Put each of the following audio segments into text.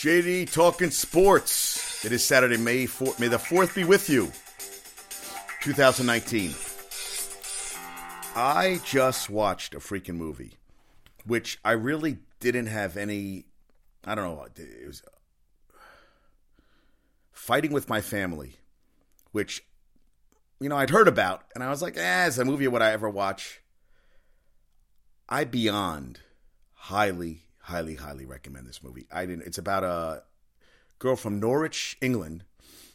JD talking sports. It is Saturday, May 4th. May the 4th be with you. 2019. I just watched a freaking movie, which I really didn't have any. I don't know. It was fighting with my family, which you know I'd heard about, and I was like, "Eh, it's a movie would I ever watch?" I beyond highly, highly, highly recommend this movie. I didn't. It's about a girl from Norwich, England.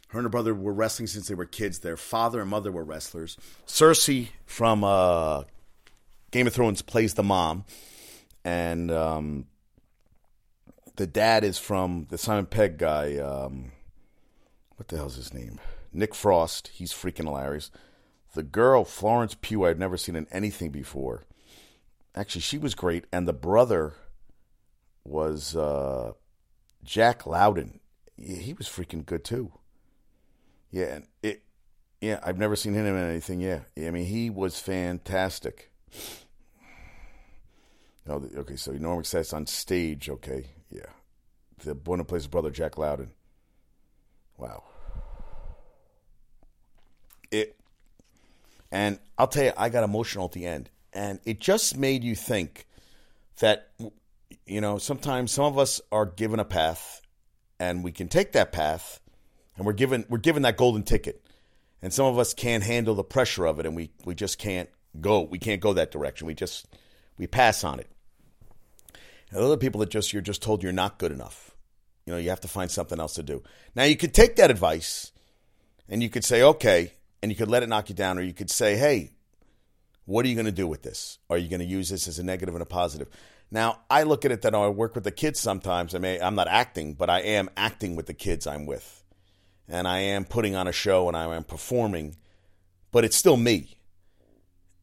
Her and her brother were wrestling since they were kids. Their father and mother were wrestlers. Cersei from uh, Game of Thrones plays the mom, and um, the dad is from the Simon Pegg guy. Um, what the hell's his name? Nick Frost. He's freaking hilarious. The girl, Florence Pugh, I've never seen in anything before. Actually, she was great. And the brother was uh, Jack Lowden. Yeah, he was freaking good too. Yeah, and it. Yeah, I've never seen him in anything. Yeah, I mean, he was fantastic. Oh, okay, so Norm says on stage. Okay, yeah, the one who plays his brother, Jack Lowden. Wow. It, and I'll tell you, I got emotional at the end, and it just made you think that, you know, sometimes some of us are given a path, and we can take that path, and we're given we're given that golden ticket, and some of us can't handle the pressure of it, and we we just can't go. We can't go that direction. We just we pass on it. And other people that just you're just told you're not good enough. You know, you have to find something else to do. Now you could take that advice and you could say, okay, and you could let it knock you down, or you could say, hey, what are you going to do with this? Are you going to use this as a negative and a positive? Now, I look at it that I work with the kids sometimes. I mean, I'm not acting, but I am acting with the kids I'm with. And I am putting on a show and I am performing, but it's still me.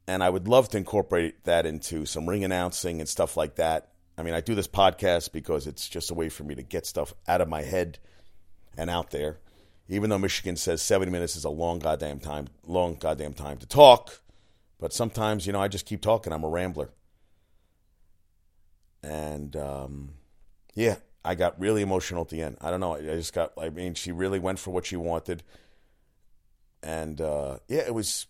And I would love to incorporate that into some ring announcing and stuff like that. I mean, I do this podcast because it's just a way for me to get stuff out of my head and out there. Even though Michigan says 70 minutes is a long goddamn time, long goddamn time to talk, but sometimes, you know, I just keep talking. I'm a rambler. And um, yeah, I got really emotional at the end. I don't know. I just got, I mean, she really went for what she wanted. And uh, yeah, it was,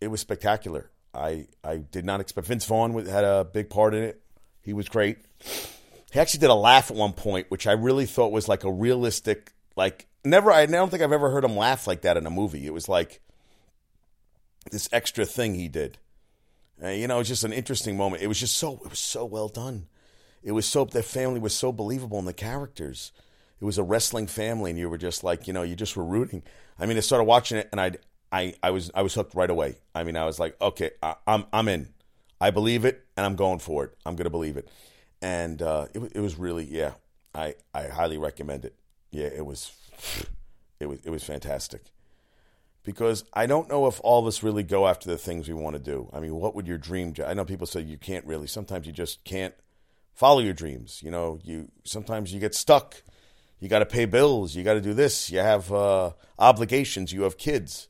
it was spectacular. I, I did not expect Vince Vaughn had a big part in it. He was great. He actually did a laugh at one point, which I really thought was like a realistic, like never. I don't think I've ever heard him laugh like that in a movie. It was like this extra thing he did. Uh, you know, it's just an interesting moment. It was just so. It was so well done. It was so. Their family was so believable in the characters. It was a wrestling family, and you were just like, you know, you just were rooting. I mean, I started watching it, and I, I, I was, I was hooked right away. I mean, I was like, okay, I, I'm, I'm in. I believe it, and I'm going for it. I'm to believe it, and uh, it, it was really, yeah, I, I highly recommend it. Yeah, it was, it was, it was fantastic. Because I don't know if all of us really go after the things we want to do. I mean, what would your dream? I know people say you can't really. Sometimes you just can't follow your dreams. You know, you sometimes you get stuck. You got to pay bills. You got to do this. You have uh, obligations. You have kids.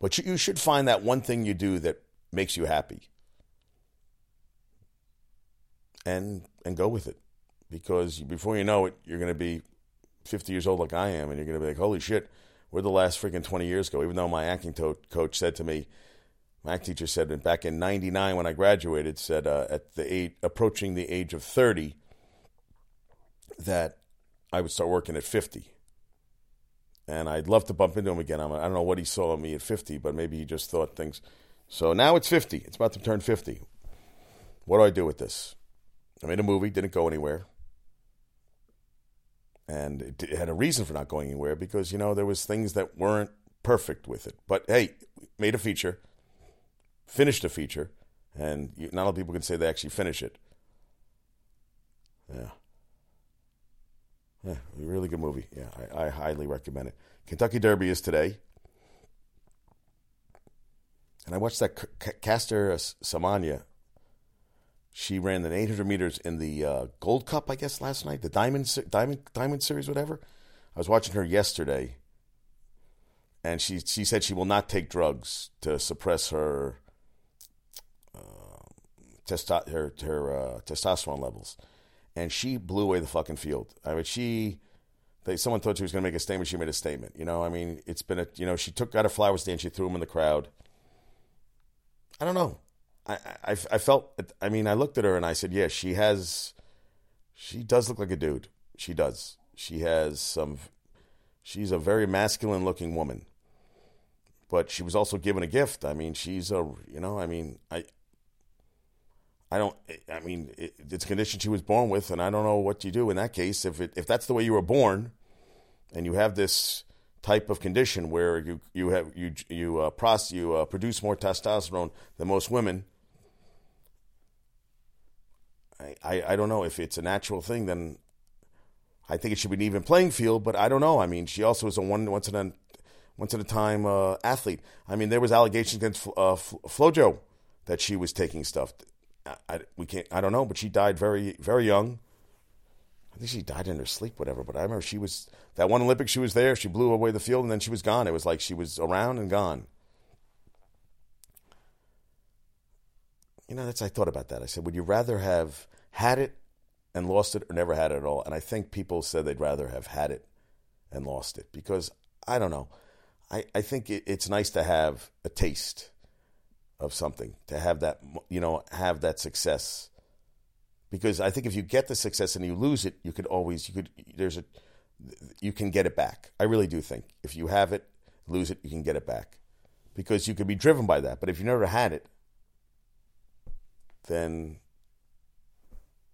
But you, you should find that one thing you do that makes you happy and and go with it because before you know it, you're going to be 50 years old like I am, and you're going to be like, holy shit, where the last freaking 20 years go? Even though my acting to- coach said to me, my acting teacher said back in '99 when I graduated, said uh, at the age approaching the age of 30 that I would start working at 50. And I'd love to bump into him again. I'm, I don't know what he saw in me at 50, but maybe he just thought things. So now it's 50. It's about to turn 50. What do I do with this? I made a movie, didn't go anywhere. And it had a reason for not going anywhere because, you know, there was things that weren't perfect with it. But hey, made a feature, finished a feature, and not a lot of people can say they actually finish it. Yeah. Yeah, really good movie. Yeah, I, I highly recommend it. Kentucky Derby is today. And I watched that C- Caster Semenya she ran the 800 meters in the uh, Gold Cup, I guess, last night, the Diamond Diamond Diamond Series, whatever. I was watching her yesterday, and she she said she will not take drugs to suppress her testo- her her uh, testosterone levels. and she blew away the fucking field. I mean, she. They, someone thought she was going to make a statement. She made a statement. You know, I mean, it's been a. You know, she took out a flower stand. She threw them in the crowd. I don't know. I, I, I felt. I mean, I looked at her and I said, "Yeah, she has. She does look like a dude. She does. She has some. She's a very masculine looking woman." But she was also given a gift. I mean, she's a. You know, I mean, I. I don't. I mean, it, it's a condition she was born with, and I don't know what you do in that case. If it, if that's the way you were born, and you have this type of condition where you you have you you uh, you uh, produce more testosterone than most women. I, I, I don't know if it's a natural thing. Then I think it should be an even playing field. But I don't know. I mean, she also is a one once in a once in a time uh, athlete. I mean, there was allegations against uh, Flojo that she was taking stuff. I, we can't. I don't know, but she died very very young. I think she died in her sleep, whatever. But I remember she was that one Olympic. She was there. She blew away the field, and then she was gone. It was like she was around and gone. You know, that's I thought about that. I said, would you rather have had it and lost it, or never had it at all? And I think people said they'd rather have had it and lost it because I don't know. I I think it, it's nice to have a taste of something to have that you know have that success because I think if you get the success and you lose it, you could always you could there's a you can get it back. I really do think if you have it, lose it, you can get it back because you could be driven by that. But if you never had it, then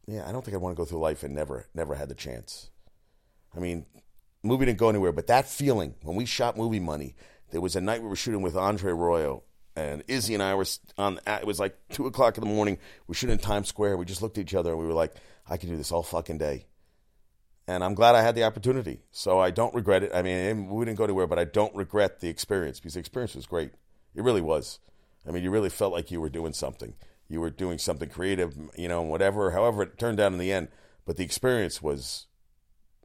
yeah, I don't think I'd want to go through life and never never had the chance. I mean, movie didn't go anywhere, but that feeling when we shot movie money, there was a night we were shooting with Andre Arroyo and Izzy and I were on. It was like two o'clock in the morning. We're shooting in Times Square. We just looked at each other and we were like, "I could do this all fucking day." And I'm glad I had the opportunity. So I don't regret it. I mean, we didn't go anywhere, but I don't regret the experience because the experience was great. It really was. I mean, you really felt like you were doing something. You were doing something creative, you know, whatever, however it turned out in the end. But the experience was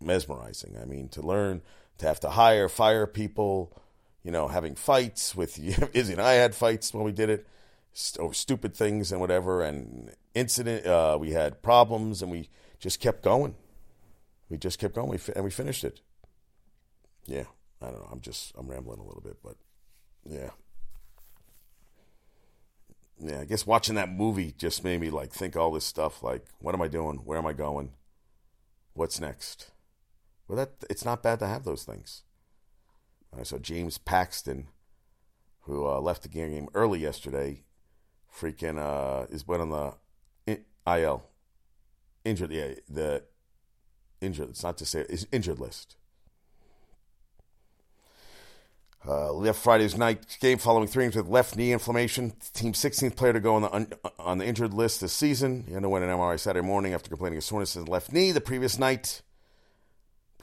mesmerizing. I mean, to learn to have to hire, fire people you know, having fights with Izzy and I had fights when we did it over stupid things and whatever, and incident. Uh, we had problems, and we just kept going. We just kept going, we fi- and we finished it. Yeah, I don't know. I'm just I'm rambling a little bit, but yeah, yeah. I guess watching that movie just made me like think all this stuff. Like, what am I doing? Where am I going? What's next? Well, that it's not bad to have those things. So James Paxton, who uh, left the game early yesterday, freaking uh, is went on the IL injured. Yeah, the injured. It's not to say it's injured list. Uh, left Friday's night game following three games with left knee inflammation. Team 16th player to go on the un, on the injured list this season. He underwent an MRI Saturday morning after complaining of soreness in the left knee the previous night.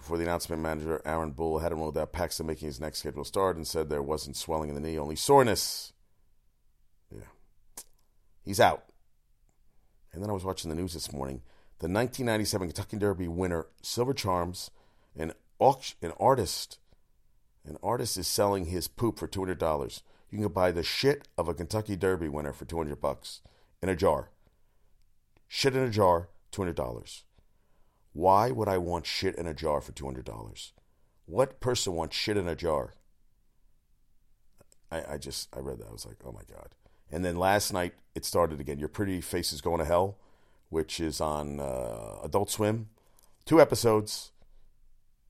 Before the announcement, manager Aaron Boone had him out Paxton making his next scheduled start and said there wasn't swelling in the knee, only soreness. Yeah. He's out. And then I was watching the news this morning. The 1997 Kentucky Derby winner, Silver Charms, an, auction, an artist, an artist is selling his poop for $200. You can buy the shit of a Kentucky Derby winner for 200 bucks in a jar. Shit in a jar, $200. Why would I want shit in a jar for $200? What person wants shit in a jar? I, I just, I read that. I was like, oh my God. And then last night it started again. Your Pretty Face is Going to Hell, which is on uh, Adult Swim. Two episodes.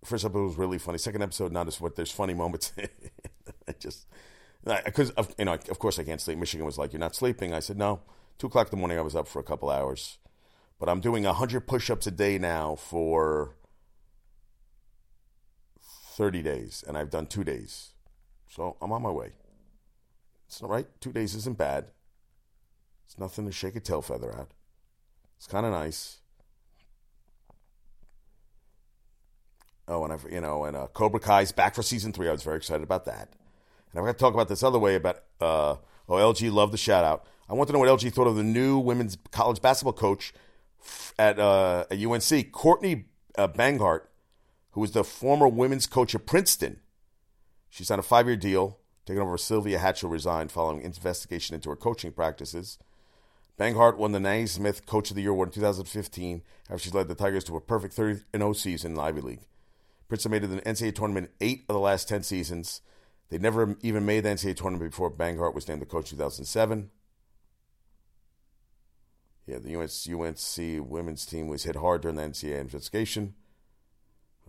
First episode was really funny. Second episode, not as what. There's funny moments. I just, because you know, of course I can't sleep. Michigan was like, "You're not sleeping." I said, "No." Two o'clock in the morning, I was up for a couple hours. But I'm doing 100 push ups a day now for 30 days, and I've done two days. So I'm on my way. It's not right. Two days isn't bad. It's nothing to shake a tail feather at. It's kind of nice. Oh, and I've you know, and uh, Cobra Kai's back for season three. I was very excited about that. And I'm going to talk about this other way about uh, oh LG love the shout out. I want to know what LG thought of the new women's college basketball coach at, uh, at UNC. Courtney uh, Banghart, who was the former women's coach at Princeton, she signed a five year deal, taking over Sylvia Hatchell resigned following investigation into her coaching practices. Banghart won the Naismith Coach of the Year award in 2015 after she led the Tigers to a perfect 30 0 season in the Ivy League. Princeton made the NCAA tournament eight of the last 10 seasons. They never even made the NCAA tournament before Banghart was named the coach in 2007. Yeah, the UNC, UNC women's team was hit hard during the NCAA investigation.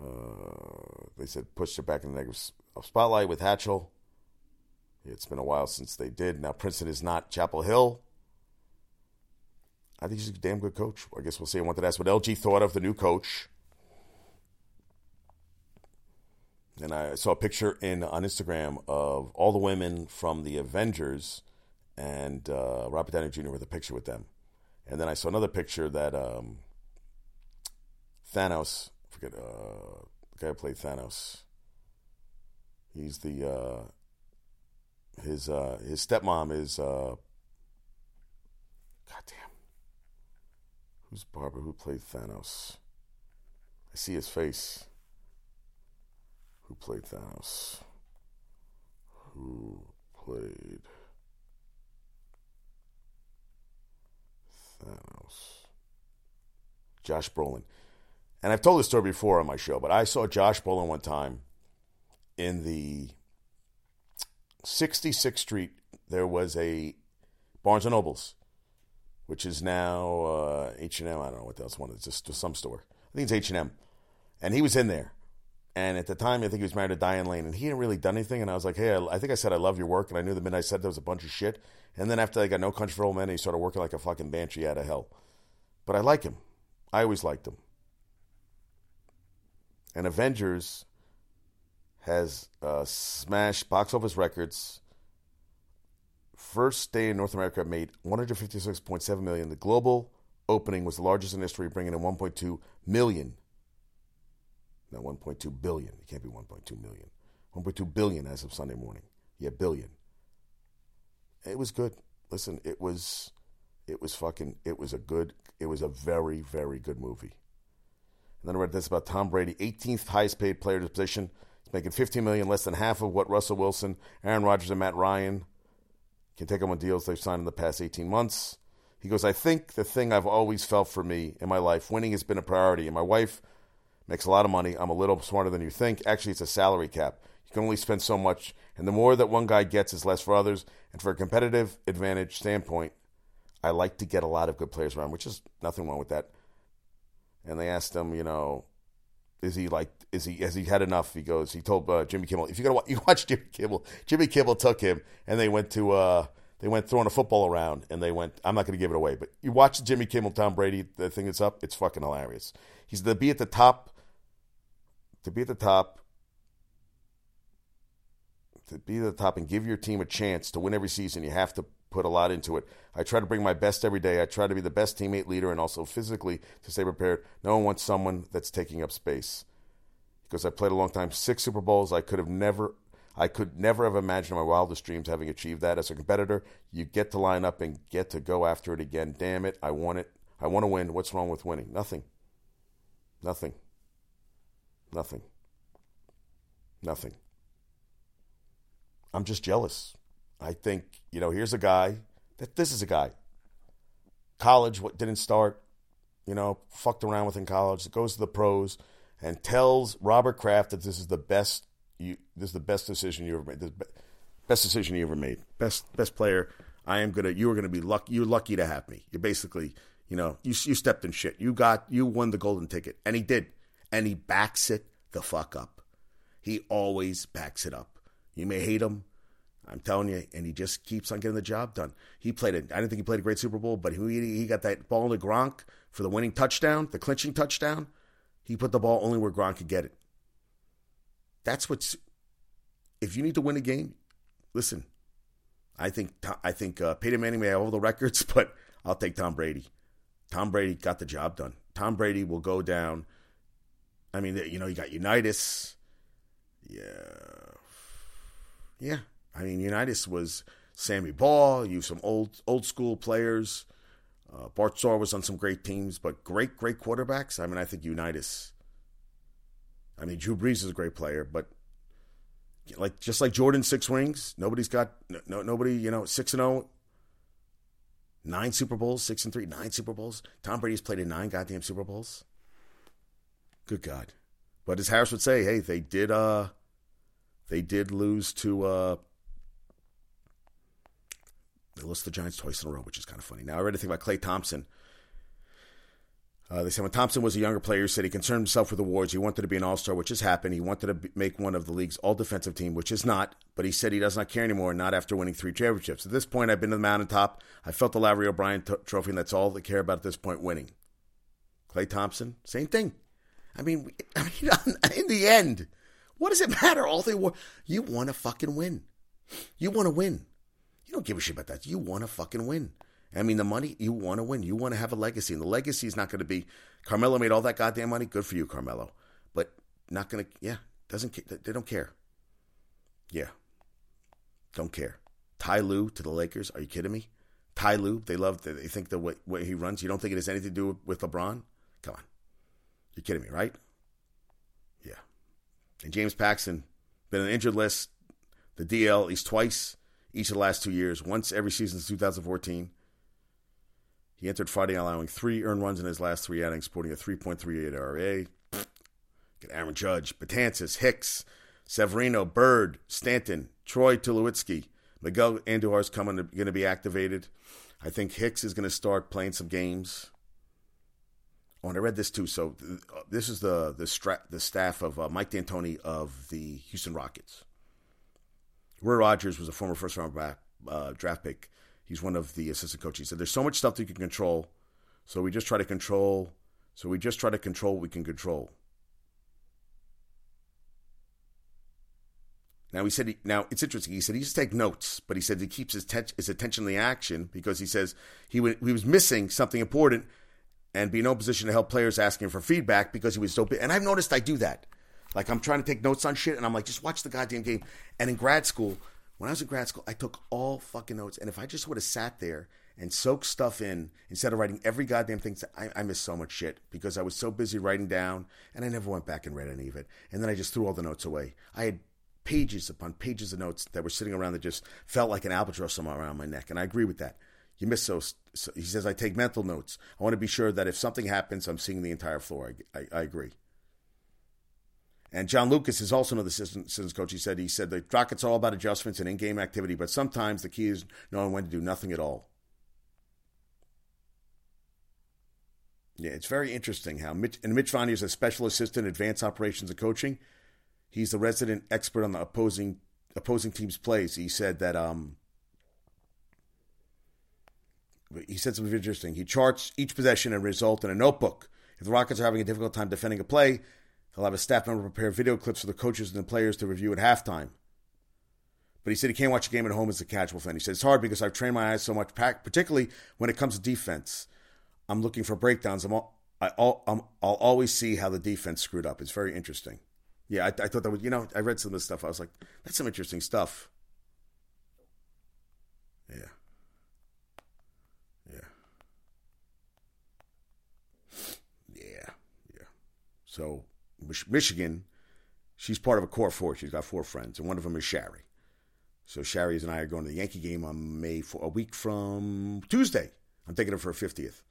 Uh, they said pushed it back in the negative spotlight with Hatchell. It's been a while since they did. Now Princeton is not Chapel Hill. I think he's a damn good coach. I guess we'll see. I wanted to ask what LG thought of the new coach. And I saw a picture in on Instagram of all the women from the Avengers and uh, Robert Downey Jr. with a picture with them. And then I saw another picture that um, Thanos, I forget uh, the guy who played Thanos. He's the uh, his uh, his stepmom is uh, goddamn. Who's Barbara? Who played Thanos? I see his face. Who played Thanos? Who played Thanos? Josh Brolin. And I've told this story before on my show, but I saw Josh Brolin one time in the 66th Street. There was a Barnes and Nobles, which is now uh, H and M. I don't know what else one. It's just some store. I think it's H and he was in there. And at the time, I think he was married to Diane Lane, and he hadn't really done anything. And I was like, hey, I, I think I said I love your work, and I knew the minute I said there was a bunch of shit. And then after I got No Country for Old Men, he started working like a fucking banshee out of hell. But I like him. I always liked them. And Avengers has uh, smashed box office records. First day in North America made 156.7 million. The global opening was the largest in history, bringing in 1.2 million no, 1.2 billion. It can't be 1.2 million. 1.2 billion as of Sunday morning. Yeah, billion. It was good. Listen, it was it was fucking it was a good it was a very, very good movie. And then I read this about Tom Brady, 18th highest paid player to the position. He's making 15 million, less than half of what Russell Wilson, Aaron Rodgers, and Matt Ryan can take on deals they've signed in the past 18 months. He goes, I think the thing I've always felt for me in my life, winning has been a priority. And my wife makes a lot of money. I'm a little smarter than you think. Actually, it's a salary cap. You can only spend so much, and the more that one guy gets is less for others. And for a competitive advantage standpoint, I like to get a lot of good players around, which is nothing wrong with that. And they asked him, you know, is he like, is he, has he had enough? He goes, he told uh, Jimmy Kimmel, if you got to watch, you watch Jimmy Kimmel, Jimmy Kimmel took him and they went to, uh, they went throwing a football around and they went, I'm not going to give it away, but you watch Jimmy Kimmel, Tom Brady, the thing that's up, it's fucking hilarious. He's to be at the top to be at the top, to be at the top and give your team a chance to win every season, you have to put a lot into it. I try to bring my best every day. I try to be the best teammate leader and also physically to stay prepared. No one wants someone that's taking up space. Because I played a long time, six Super Bowls. I could have never, I could never have imagined my wildest dreams having achieved that. As a competitor, you get to line up and get to go after it again. Damn it, I want it. I want to win. What's wrong with winning? Nothing. Nothing. Nothing. Nothing. I'm just jealous. I think, you know, here's a guy that this is a guy. College what didn't start, you know, fucked around with in college, goes to the pros and tells Robert Kraft that this is the best you this is the best decision you ever made. This best decision you ever made. Best best player. I am gonna you are gonna be lucky you're lucky to have me. You're basically, you know, you you stepped in shit. You got you won the golden ticket. And he did and he backs it the fuck up. He always backs it up. You may hate him, I'm telling you, and he just keeps on getting the job done. He played it. I didn't think he played a great Super Bowl, but he he got that ball to Gronk for the winning touchdown, the clinching touchdown. He put the ball only where Gronk could get it. That's what's. If you need to win a game, listen. I think I think uh, Peyton Manning may have all the records, but I'll take Tom Brady. Tom Brady got the job done. Tom Brady will go down I mean, you know, you got Unitas. Yeah. Yeah. I mean, Unitas was Sammy Baugh, you some old old school players. Uh, Bart Starr was on some great teams, but great, great quarterbacks. I mean, I think Unitas. I mean, Drew Brees is a great player, but like just like Jordan six rings, nobody's got no nobody, you know, six and zero. Oh. Nine Super Bowls, six and three, nine Super Bowls. Tom Brady's played in nine goddamn Super Bowls. Good God. But as Harris would say, hey, they did uh they did lose to uh they lost the Giants twice in a row, which is kind of funny. Now I read a thing about Klay Thompson. Uh, they said when Thompson was a younger player, he said he concerned himself with awards. He wanted to be an All Star, which has happened. He wanted to make one of the league's all defensive team, which is not. But he said he does not care anymore, not after winning three championships. At this point, I've been to the mountaintop. I felt the Larry O'Brien t- trophy, and that's all they care about at this point winning. Klay Thompson, same thing. I mean, I mean, in the end, what does it matter? All they want, you want to fucking win. You want to win. You don't give a shit about that. You want to fucking win. I mean, the money, you want to win. You want to have a legacy. And the legacy is not going to be Carmelo made all that goddamn money. Good for you, Carmelo. But not going to, yeah, doesn't they don't care. Yeah. Don't care. Ty Lue to the Lakers. Are you kidding me? Ty Lue, they love, they think the way, way he runs. You don't think it has anything to do with LeBron? Come on. You're kidding me, right? Yeah. And James Paxton, been on injured list, the DL least twice each of the last two years, once every season since 2014. He entered Friday allowing three earned runs in his last three outings, sporting a 3.38 ERA. Get Aaron Judge, Betances, Hicks, Severino, Bird, Stanton, Troy Tulowitzki. Miguel Andujar is coming going to be activated. I think Hicks is going to start playing some games. Oh, and I read this too. So uh, this is the the, stra- the staff of uh, Mike D'Antoni of the Houston Rockets. Roy Rogers was a former first round back, uh, draft pick. He's one of the assistant coaches. He said, "There's so much stuff that you can control, so we just try to control. So we just try to control what we can control." Now he said. He, now it's interesting. He said he used to take notes, but he said he keeps his, te- his attention in the action because he says he w- he was missing something important and be in no position to help players asking for feedback because he was so big. And I've noticed I do that. Like I'm trying to take notes on shit, and I'm like, just watch the goddamn game. And in grad school, when I was in grad school, I took all fucking notes. And if I just would have sat there and soaked stuff in instead of writing every goddamn thing, I, I missed so much shit because I was so busy writing down, and I never went back and read any of it. And then I just threw all the notes away. I had pages upon pages of notes that were sitting around that just felt like an albatross somewhere around my neck. And I agree with that. You miss those. So he says, I take mental notes. I want to be sure that if something happens, I'm seeing the entire floor. I, I, I agree. And John Lucas is also another assistant coach. He said he said the Rockets are all about adjustments and in-game activity, but sometimes the key is knowing when to do nothing at all. Yeah, it's very interesting how Mitch and Mitch Vanier is a special assistant, advanced operations and coaching. He's the resident expert on the opposing opposing team's plays. He said that um, he said something interesting. He charts each possession and result in a notebook. If the Rockets are having a difficult time defending a play, He'll have a staff member prepare video clips for the coaches and the players to review at halftime. But he said he can't watch a game at home as a casual fan. He said it's hard because I've trained my eyes so much, particularly when it comes to defense. I'm looking for breakdowns. I'm, all, I, will always see how the defense screwed up. It's very interesting. Yeah, I, I thought that was, you know, I read some of this stuff. I was like, that's some interesting stuff. Yeah. Yeah. Yeah. Yeah. So Michigan, she's part of a core four. She's got four friends, and one of them is Shari. So Shari's and I are going to the Yankee game on May for a week from Tuesday. I'm her for her 50th.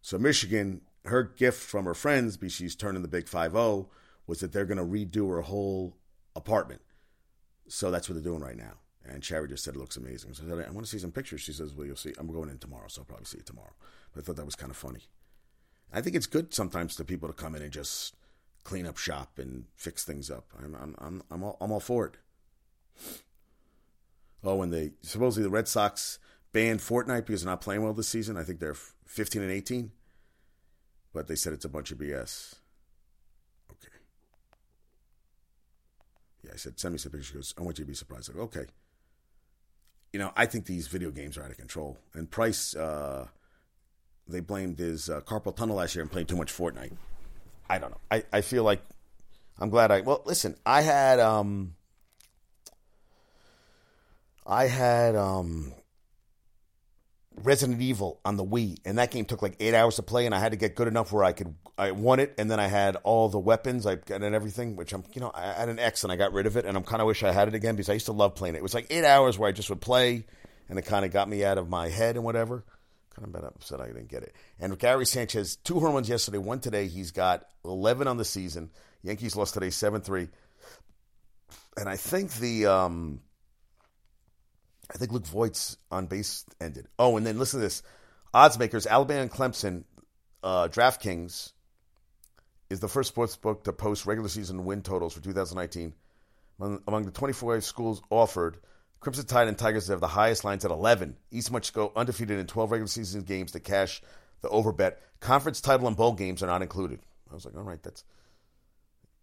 So Michigan, her gift from her friends, because she's turning the big 5-0, was that they're going to redo her whole apartment. So that's what they're doing right now. And Shari just said it looks amazing. So I said, I want to see some pictures. She says, well, you'll see. I'm going in tomorrow, so I'll probably see it tomorrow. But I thought that was kind of funny. I think it's good sometimes to people to come in and just – clean up shop and fix things up. I'm I'm I'm I'm all, I'm all for it. Oh, and they supposedly the Red Sox banned Fortnite because they're not playing well this season. I think they're 15 and 18, but they said it's a bunch of BS. Okay. Yeah, I said send me some pictures. She goes, I want you to be surprised. Go, okay. You know, I think these video games are out of control. And Price, uh, they blamed his uh, carpal tunnel last year and playing too much Fortnite. I don't know. I, I feel like I'm glad I well listen, I had um I had um Resident Evil on the Wii, and that game took like eight hours to play, and I had to get good enough where I could I won it, and then I had all the weapons, I got and everything, which I'm you know I had an X and I got rid of it, and I'm kind of wish I had it again because I used to love playing it. It was like eight hours where I just would play, and it kind of got me out of my head and whatever. Kind of upset I didn't get it. And Gary Sanchez, two home runs yesterday, one today. He's got 11 on the season. Yankees lost today 7 3. And I think the. Um, I think Luke Voit's on base ended. Oh, and then listen to this. Odds makers, Alabama and Clemson, uh, DraftKings is the first sports book to post regular season win totals for 2019. Among, among the 24 schools offered, Crimson Tide and Tigers have the highest lines at 11. East must go undefeated in 12 regular season games to cash the over bet. Conference title and bowl games are not included. I was like, all right, that's.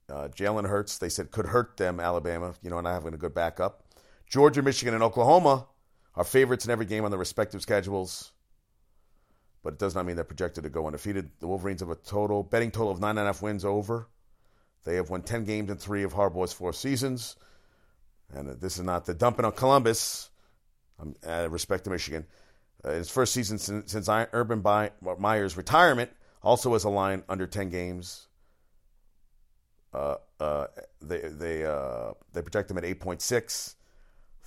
Uh, Jalen Hurts, they said, could hurt them, Alabama, you know, and not having a good backup. Georgia, Michigan, and Oklahoma are favorites in every game on their respective schedules, but it does not mean they're projected to go undefeated. The Wolverines have a total betting total of nine and a half wins over. They have won ten games in three of Harbaugh's four seasons, and this is not the dumping on Columbus. Um, uh, respect to Michigan. Uh, his first season since, since Urban Meyer's retirement also has a line under ten games. Uh, uh, they they uh, they project them at eight point six.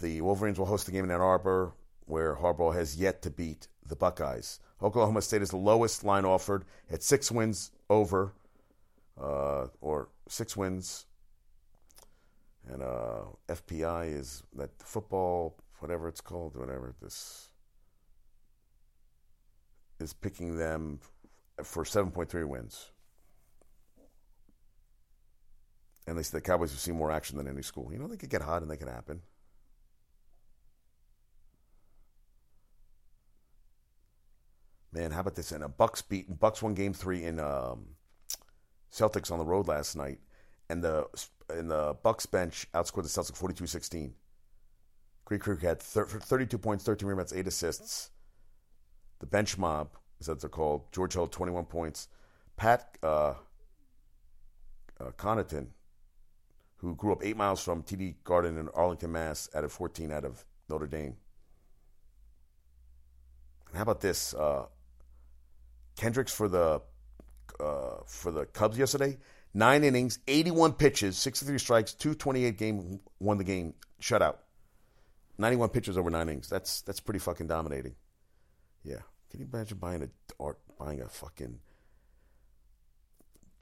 The Wolverines will host the game in Ann Arbor, where Harbaugh has yet to beat the Buckeyes. Oklahoma State is the lowest line offered at six wins over, uh, or six wins. And uh, FPI is that football, whatever it's called, whatever this is picking them for 7.3 wins. And they said the Cowboys have seen more action than any school. You know, they could get hot and they could happen. Man, how about this? And a Bucks beat Bucks won Game Three in um, Celtics on the road last night, and the and the Bucks bench outscored the Celtics 42-16. Greek Freak had 32 points, 13 rebounds, eight assists. The bench mob, as they're called, George Hill 21 points. Pat uh, uh, Connaughton, who grew up eight miles from TD Garden in Arlington, Mass, added 14 out of Notre Dame. And how about this? Uh, Kendricks for the uh, for the Cubs yesterday. Nine innings, 81 pitches, 63 strikes, 228 game, won the game, shutout. 91 pitches over nine innings. That's that's pretty fucking dominating. Yeah. Can you imagine buying a or buying a fucking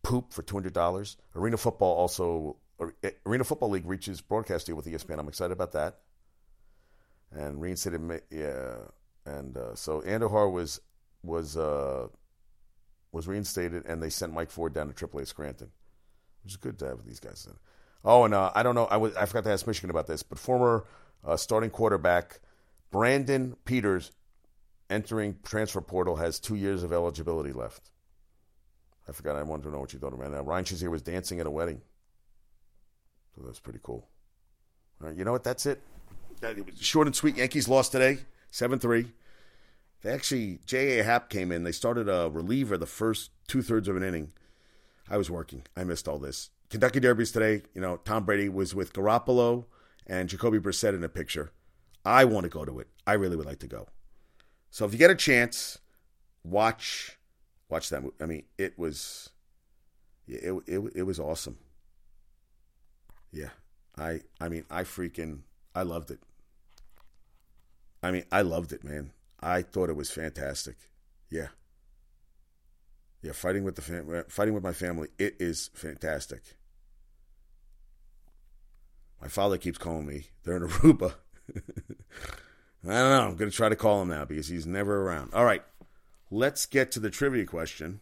poop for two hundred dollars? Arena Football also eh, Arena Football League reaches broadcast deal with ESPN. I'm excited about that. And reinstated, yeah, and uh, so Andujar was was uh, was reinstated, and they sent Mike Ford down to AAA Scranton, which is good to have these guys. In. Oh, and uh, I don't know. I, was, I forgot to ask Michigan about this, but former uh, starting quarterback Brandon Peters entering transfer portal has two years of eligibility left. I forgot. I wanted to know what you thought about that. Ryan Shazier was dancing at a wedding, so that's pretty cool. All right, you know what? That's it. Short and sweet. Yankees lost today, seven three. They actually, J.A. Happ came in. They started a reliever the first two thirds of an inning. I was working. I missed all this. Kentucky Derby's today. You know, Tom Brady was with Garoppolo and Jacoby Brissett in a picture. I want to go to it. I really would like to go. So if you get a chance, watch watch that. movie. I mean, it was it it it was awesome. Yeah, I I mean, I freaking I loved it. I mean, I loved it, man. I thought it was fantastic. Yeah. Yeah, fighting with the fam- fighting with my family, it is fantastic. My father keeps calling me. They're in Aruba. I don't know. I'm going to try to call him now because he's never around. All right. Let's get to the trivia question.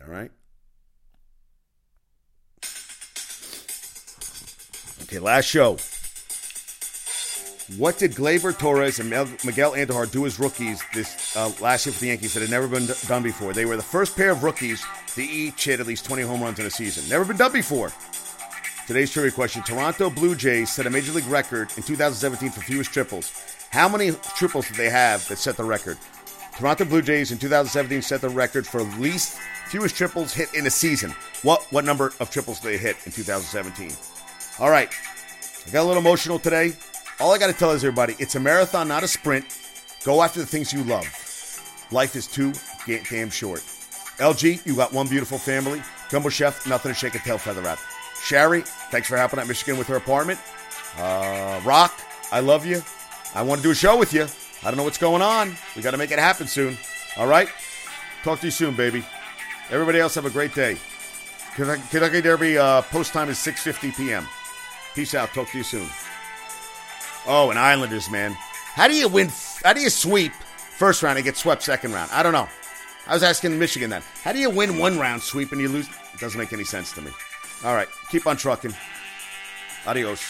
All right. Okay, last show. What did Gleyber Torres and Miguel Andujar do as rookies this uh, last year for the Yankees that had never been done before? They were the first pair of rookies to each hit at least 20 home runs in a season. Never been done before. Today's trivia question Toronto Blue Jays set a major league record in 2017 for fewest triples. How many triples did they have that set the record? Toronto Blue Jays in 2017 set the record for least fewest triples hit in a season. What what number of triples did they hit in 2017? All right. I got a little emotional today. All I got to tell is everybody, it's a marathon, not a sprint. Go after the things you love. Life is too damn short. LG, you got one beautiful family. Gumbo Chef, nothing to shake a tail feather at. Sherry, thanks for helping out Michigan with her apartment. Uh, Rock, I love you. I want to do a show with you. I don't know what's going on. We got to make it happen soon. All right? Talk to you soon, baby. Everybody else have a great day. Kentucky Derby uh, post time is 6.50 p.m. Peace out. Talk to you soon. Oh, and Islanders, man. How do you win? How do you sweep first round and get swept second round? I don't know. I was asking Michigan that. How do you win one round sweep and you lose? It doesn't make any sense to me. All right. Keep on trucking. Adios.